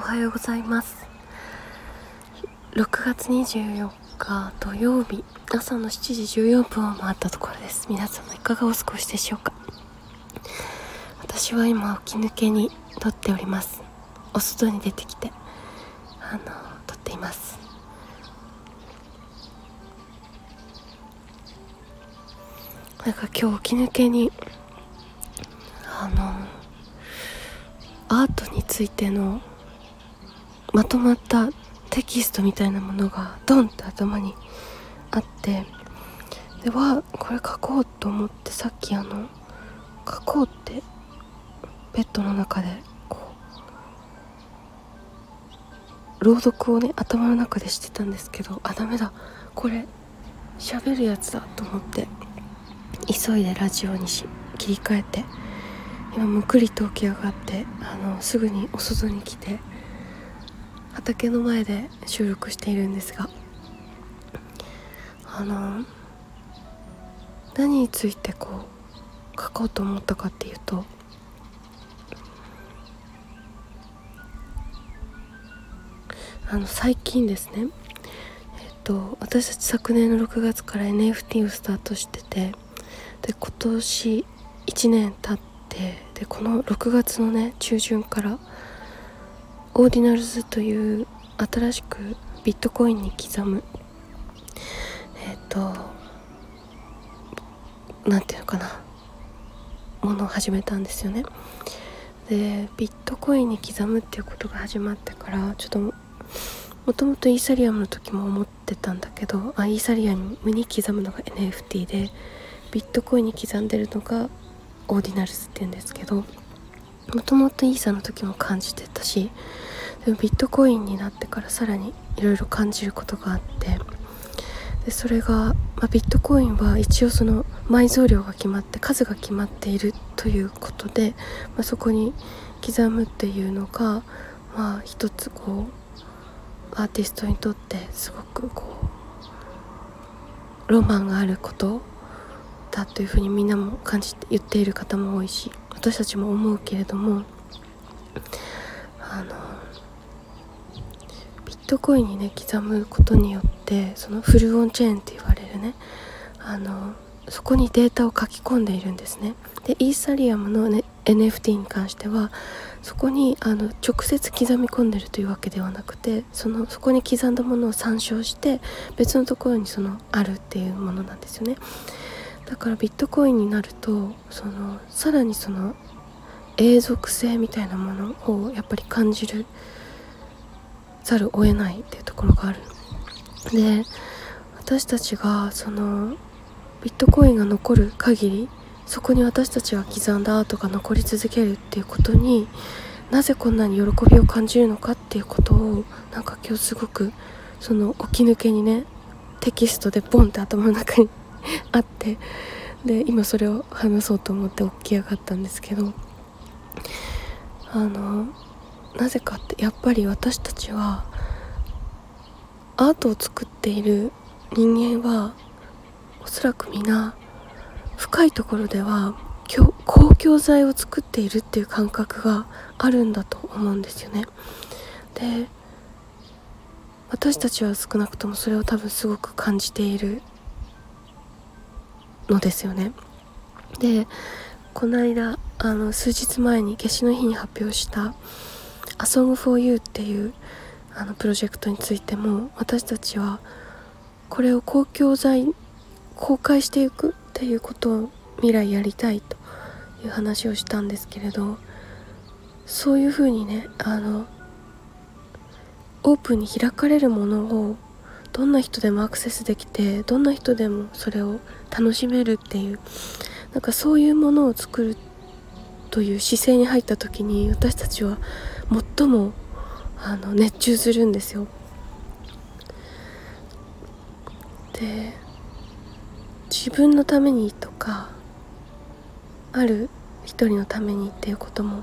おはようございます。6月24日土曜日朝の7時14分を回ったところです。皆様いかがお過ごしでしょうか？私は今起き抜けに撮っております。お外に出てきてあの撮っています。なんか今日起き抜けにあのアートについてのまとまったテキストみたいなものがドンって頭にあってではこれ書こうと思ってさっきあの書こうってベッドの中でこう朗読をね頭の中でしてたんですけどあダメだこれ喋るやつだと思って急いでラジオにし切り替えて今むくりと起き上がってあのすぐにお外に来て畑の前で収録しているんですがあの何についてこう書こうと思ったかっていうとあの最近ですねえっと私たち昨年の6月から NFT をスタートしててで今年1年経ってでこの6月のね中旬からオーディナルズという新しくビットコインに刻む。えっ、ー、と何ていうのかな。ものを始めたんですよね。でビットコインに刻むっていうことが始まってからちょっともともとイーサリアムの時も思ってたんだけどあイーサリアムに刻むのが NFT でビットコインに刻んでるのがオーディナルズっていうんですけどもともとイーサの時も感じてたしでもビットコインになってからさらにいろいろ感じることがあってでそれが、まあ、ビットコインは一応その埋蔵量が決まって数が決まっているということで、まあ、そこに刻むっていうのがまあ一つこうアーティストにとってすごくこうロマンがあることだというふうにみんなも感じて言っている方も多いし私たちも思うけれどもあのトコインにね刻むことによってそのフルオンチェーンって言われるねあのそこにデータを書き込んでいるんですね。でイーサリアムの、ね、NFT に関してはそこにあの直接刻み込んでるというわけではなくてそのそこに刻んだものを参照して別のところにそのあるっていうものなんですよね。だからビットコインになるとそのさらにその永続性みたいなものをやっぱり感じるざるを得ないっていうところがある。で私たちがそのビットコインが残る限りそこに私たちが刻んだアートが残り続けるっていうことになぜこんなに喜びを感じるのかっていうことをなんか今日すごくその起き抜けにねテキストでボンって頭の中に あってで今それを話そうと思って起き上がったんですけどあのなぜかってやっぱり私たちはアートを作っている人間はおそらく皆深いところでは公共財を作っているっていう感覚があるんだと思うんですよね。で私たちは少なくともそれを多分すごく感じているのですよね。でこの間あの数日前に夏至の日に発表した「A Song for You」っていうあのプロジェクトについても私たちはこれを公共財公開していくっていうことを未来やりたいという話をしたんですけれどそういうふうにねあのオープンに開かれるものをどんな人でもアクセスできてどんな人でもそれを楽しめるっていうなんかそういうものを作るという姿勢に入った時に私たちは最もあの熱中するんですよ。で自分のためにとかある一人のためにっていうことも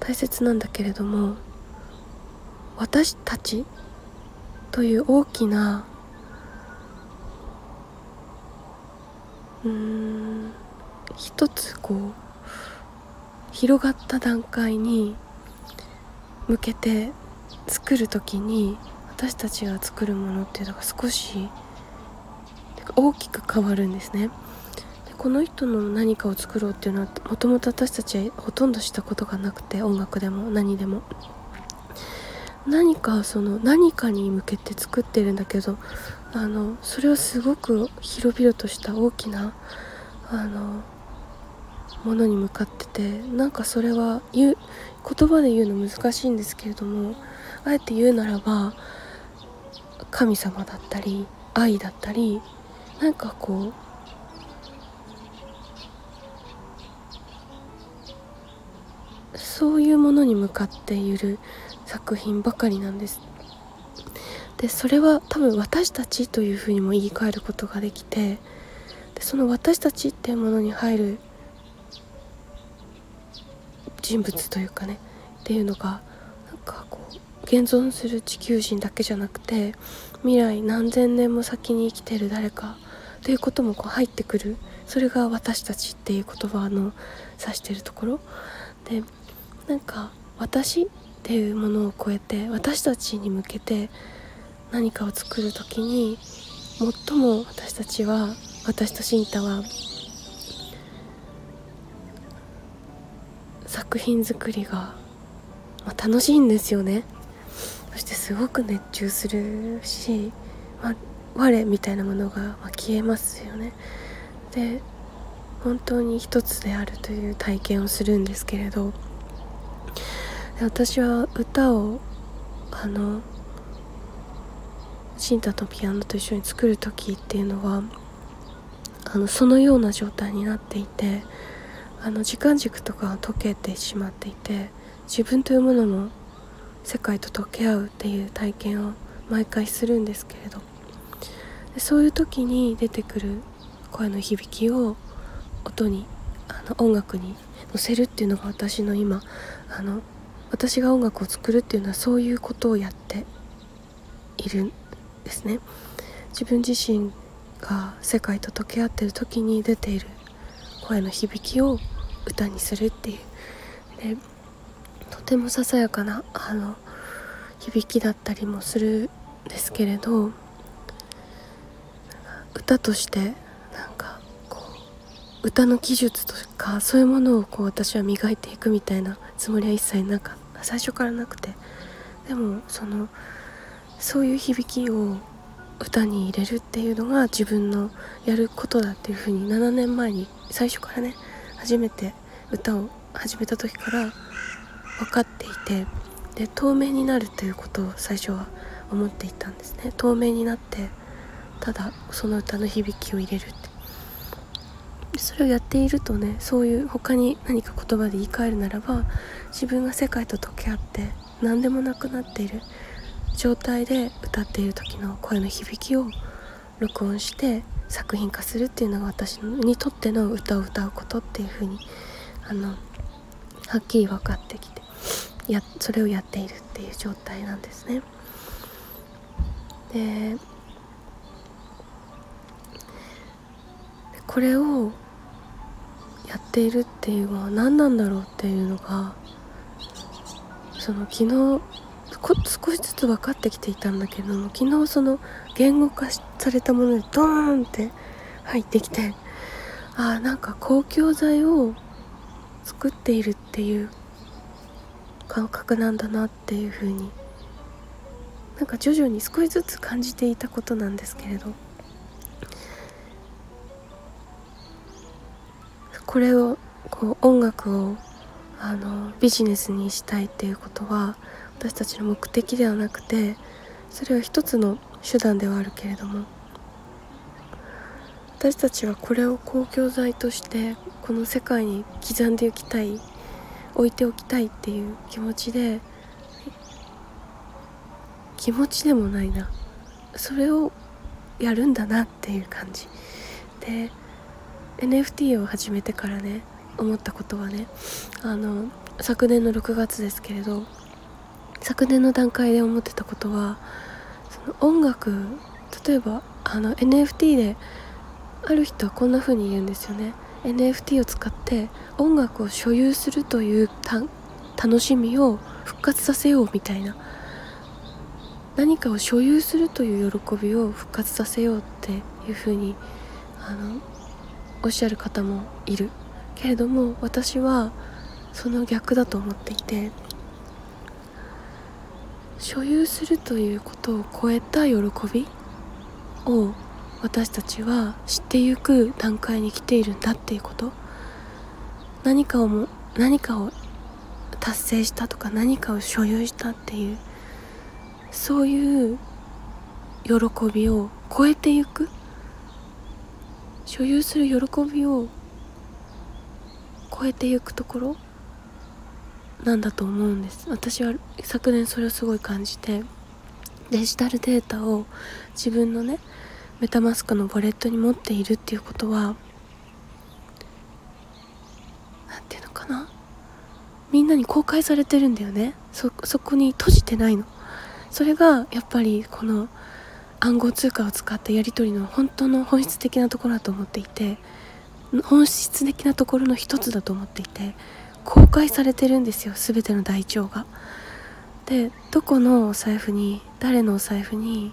大切なんだけれども私たちという大きなうん一つこう広がった段階に向けて作る時に私たちが作るものっていうのが少し大きく変わるんですね。でこの人の何かを作ろうっていうのはもともと私たちはほとんどしたことがなくて音楽でも何でも。何かその何かに向けて作ってるんだけどあのそれはすごく広々とした大きなあのものに向かっててなんかそれは言う言葉で言うの難しいんですけれどもあえて言うならば神様だったり愛だったりなんかこうそういうものに向かっている作品ばかりなんです。でそれは多分私たちというふうにも言い換えることができてでその私たちっていうものに入る人物というかねっていうのがなんかこう現存する地球人だけじゃなくて未来何千年も先に生きてる誰かということもこう入ってくる。それが私たちっていう言葉の指してるところ。でなんか私っていうものを超えて私たちに向けて何かを作る時に最も私たちは私とシンタは作品作りが、まあ、楽しいんですよね。そしてすごく熱中するし、まあ、我みたいなものが、消えますよね。で本当に一つであるという体験をするんですけれど私は歌をあのシンタとピアノと一緒に作る時っていうのはあのそのような状態になっていてあの時間軸とかが溶けてしまっていて自分というものも世界と溶け合うっていう体験を毎回するんですけれど。でそういう時に出てくる声の響きを音にあの音楽に乗せるっていうのが私の今あの私が音楽を作るっていうのはそういうことをやっているんですね。自分自身が世界と溶け合ってる時に出ている声の響きを歌にするっていう。でとてもささやかなあの響きだったりもするんですけれど歌としてなんかこう歌の技術とかそういうものをこう私は磨いていくみたいなつもりは一切なか最初からなくて。でもそのそういう響きを歌に入れるっていうのが自分のやることだっていうふうに7年前に最初からね初めて歌を始めた時から分かっていてで透明になるということを最初は思っていたんですね。透明になってただその歌の響きを入れるって。それをやっているとねそういう他に何か言葉で言い換えるならば自分が世界と溶け合って何でもなくなっている。状態で歌っている時の声の響きを録音して作品化するっていうのが私にとっての歌を歌うことっていう風にあのはっきり分かってきてやそれをやっているっていう状態なんですね。でこれをやっているっていうのは何なんだろうっていうのがその昨日少しずつ分かってきていたんだけども昨日その言語化されたものでドーンって入ってきてああなんか公共剤を作っているっていう感覚なんだなっていう風になんか徐々に少しずつ感じていたことなんですけれど。これをこう音楽をあのビジネスにしたいっていうことは私たちの目的ではなくてそれは一つの手段ではあるけれども私たちはこれを公共財としてこの世界に刻んでおきたい置いておきたいっていう気持ちで気持ちでもないな。それをやるんだなっていう感じ。で NFT を始めてからね思ったことはねあの昨年の6月ですけれど昨年の段階で思ってたことはその音楽例えばあの NFT である人はこんな風に言うんですよね。NFT を使って音楽を所有するという楽しみを復活させようみたいな。何かを所有するという喜びを復活させようっていうふうにあのおっしゃる方もいる。けれども私はその逆だと思っていて所有するということを超えた喜びを私たちは知ってゆく段階に来ているんだっていうこと何かをも何かを達成したとか何かを所有したっていうそういう喜びを超えていく所有する喜びを超えていくところなんだと思うんです。私は昨年それをすごい感じてデジタルデータを自分のねメタマスクのウォレットに持っているっていうことは何ていうのかな？みんなに公開されてるんだよね。そそこに閉じてないの。それがやっぱりこの暗号通貨を使ったやり取りの本当の本質的なところだと思っていて本質的なところの一つだと思っていて公開されてるんですよ全ての台帳が。でどこのお財布に誰のお財布に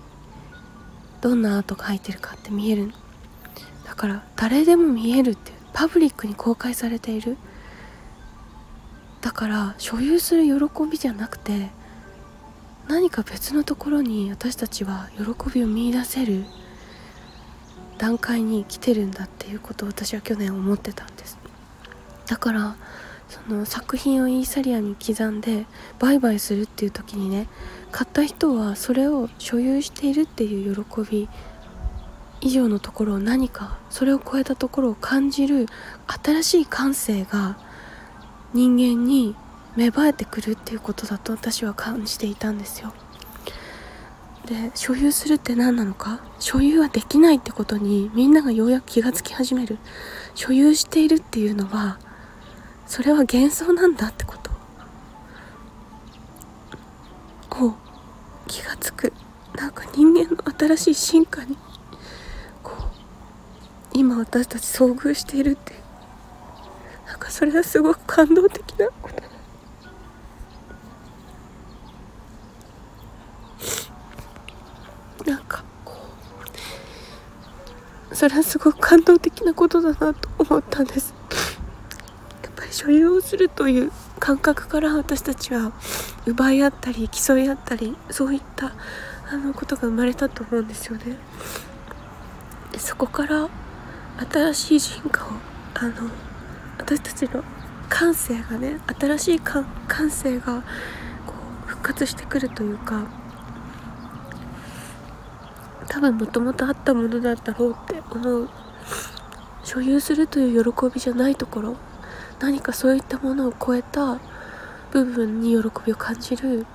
どんなアートが入ってるかって見えるだから誰でも見えるっていうパブリックに公開されているだから所有する喜びじゃなくて何か別のところに私たちは喜びを見いだせる段階に来てるんだっていうことを私は去年思ってたんですだからその作品をイーサリアに刻んで売買するっていう時にね買った人はそれを所有しているっていう喜び以上のところを何かそれを超えたところを感じる新しい感性が人間に芽生えてくるっていうことだと私は感じていたんですよ。で所有するって何なのか？所有はできないってことにみんながようやく気がつき始める。所有しているっていうのはそれは幻想なんだってこと。を気がつく。なんか人間の新しい進化にこう今私たち遭遇しているって。なんかそれはすごく感動的なことなんかこうそれはすごく感動的なことだなと思ったんですやっぱり所有をするという感覚から私たちは奪い合ったり競い合ったりそういったあのことが生まれたと思うんですよね。そこから新しい進化をあの私たちの感性がね新しい感性がこう復活してくるというか多分もともとあったものだったろうって思う。所有するという喜びじゃないところ。何かそういったものを超えた部分に喜びを感じる。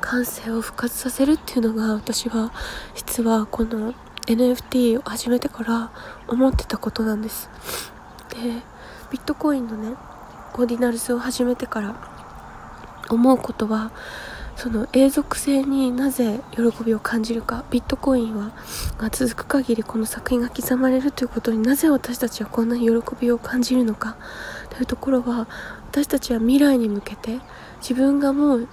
感性を復活させるっていうのが私は実はこの NFT を始めてから思ってたことなんです。でビットコインのねオーディナルズを始めてから思うことはその永続性になぜ喜びを感じるかビットコインはが続く限りこの作品が刻まれるということになぜ私たちはこんなに喜びを感じるのかというところは私たちは未来に向けて自分がもう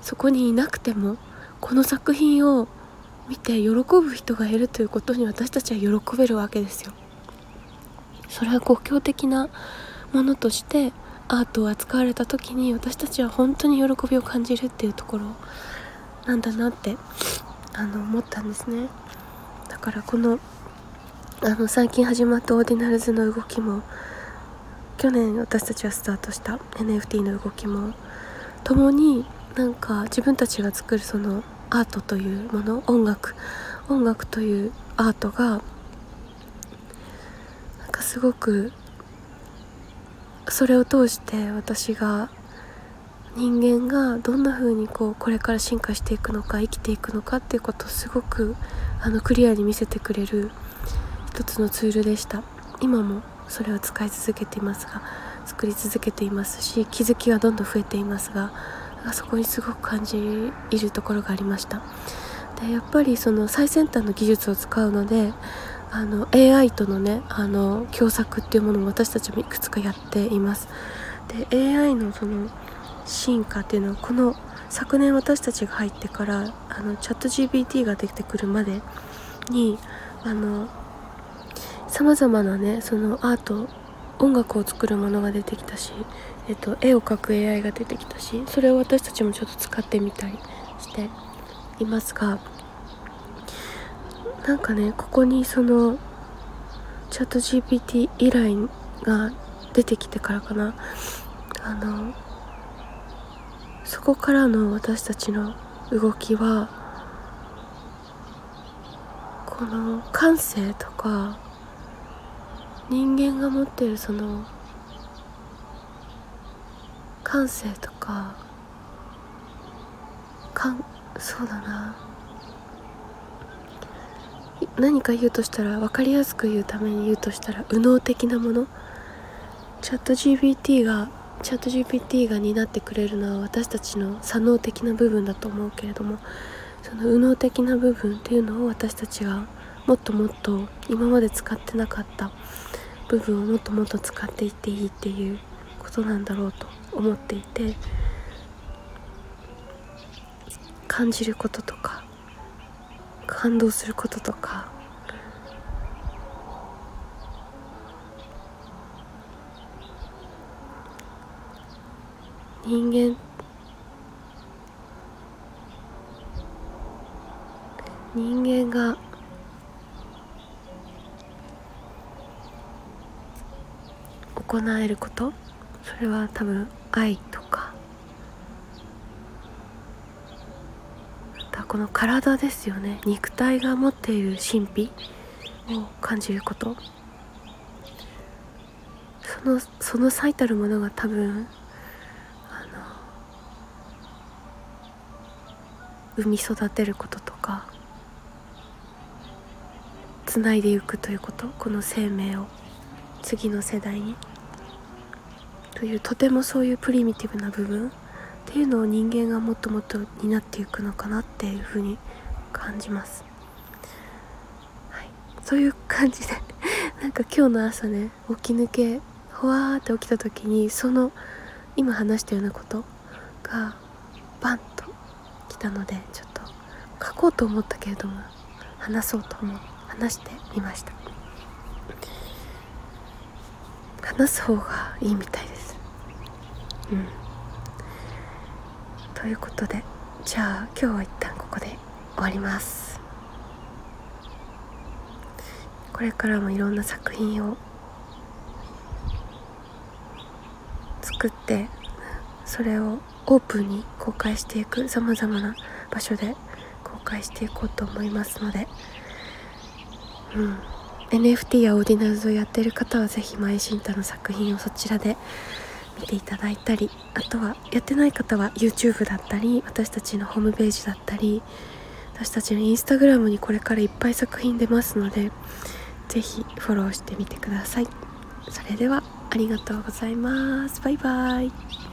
そこにいなくてもこの作品を見て喜ぶ人がいるということに私たちは喜べるわけですよ。それは国境的なものとしてアートを扱われた時に私たちは本当に喜びを感じるっていうところなんだなってあの思ったんですね。だからこのあの最近始まったオーディナルズの動きも去年私たちはスタートした NFT の動きも共になんか自分たちが作るそのアートというもの音楽音楽というアートがなんかすごくそれを通して私が人間がどんな風にこうこれから進化していくのか生きていくのかっていうことをすごくあのクリアに見せてくれる一つのツールでした。今もそれを使い続けていますが作り続けていますし気づきがどんどん増えていますがそこにすごく感じいるところがありました。でやっぱりその最先端の技術を使うのであの AI とのねあの共作っていうものも私たちもいくつかやっています。で AI のその進化っていうのはこの昨年私たちが入ってからあのチャット GPT が出てくるまでにあの様々なねそのアート音楽を作るものが出てきたし、えっと、絵を描く AI が出てきたしそれを私たちもちょっと使ってみたりしていますがなんかねここにそのチャット GPT 以来が出てきてからかな。あのそこからの私たちの動きはこの感性とか人間が持ってるその感性とかかんそうだな。何か言うとしたら分かりやすく言うために言うとしたら右脳的なもの？チャット GPT がチャット GPT が担ってくれるのは私たちの左脳的な部分だと思うけれどもその右脳的な部分っていうのを私たちがもっともっと今まで使ってなかった部分をもっともっと使っていっていいっていうことなんだろうと思っていて感じることとか感動することとか。人間。人間が。行えること？それは多分愛とかこの体ですよね。肉体が持っている神秘を感じること。そのその最たるものが多分産み育てることとかつないでいくということ。この生命を次の世代に。というとてもそういうプリミティブな部分。っていうのを人間がもっともっと担っていくのかなっていうふうに感じます、はい、そういう感じで なんか今日の朝ね起き抜けほわーって起きた時にその今話したようなことがバンときたのでちょっと書こうと思ったけれども話そうと思う話してみました。話す方がいいみたいです。うん。ということでじゃあ今日は一旦ここで終わります。これからもいろんな作品を作ってそれをオープンに公開していくさまざまな場所で公開していこうと思いますので、うん、NFT やオーディナルズをやってる方は是非前新太の作品をそちらで見ていただいたりあとはやってない方は YouTube だったり私たちのホームページだったり私たちの Instagram にこれからいっぱい作品出ますので是非フォローしてみてください。それではありがとうございます。バイバイ。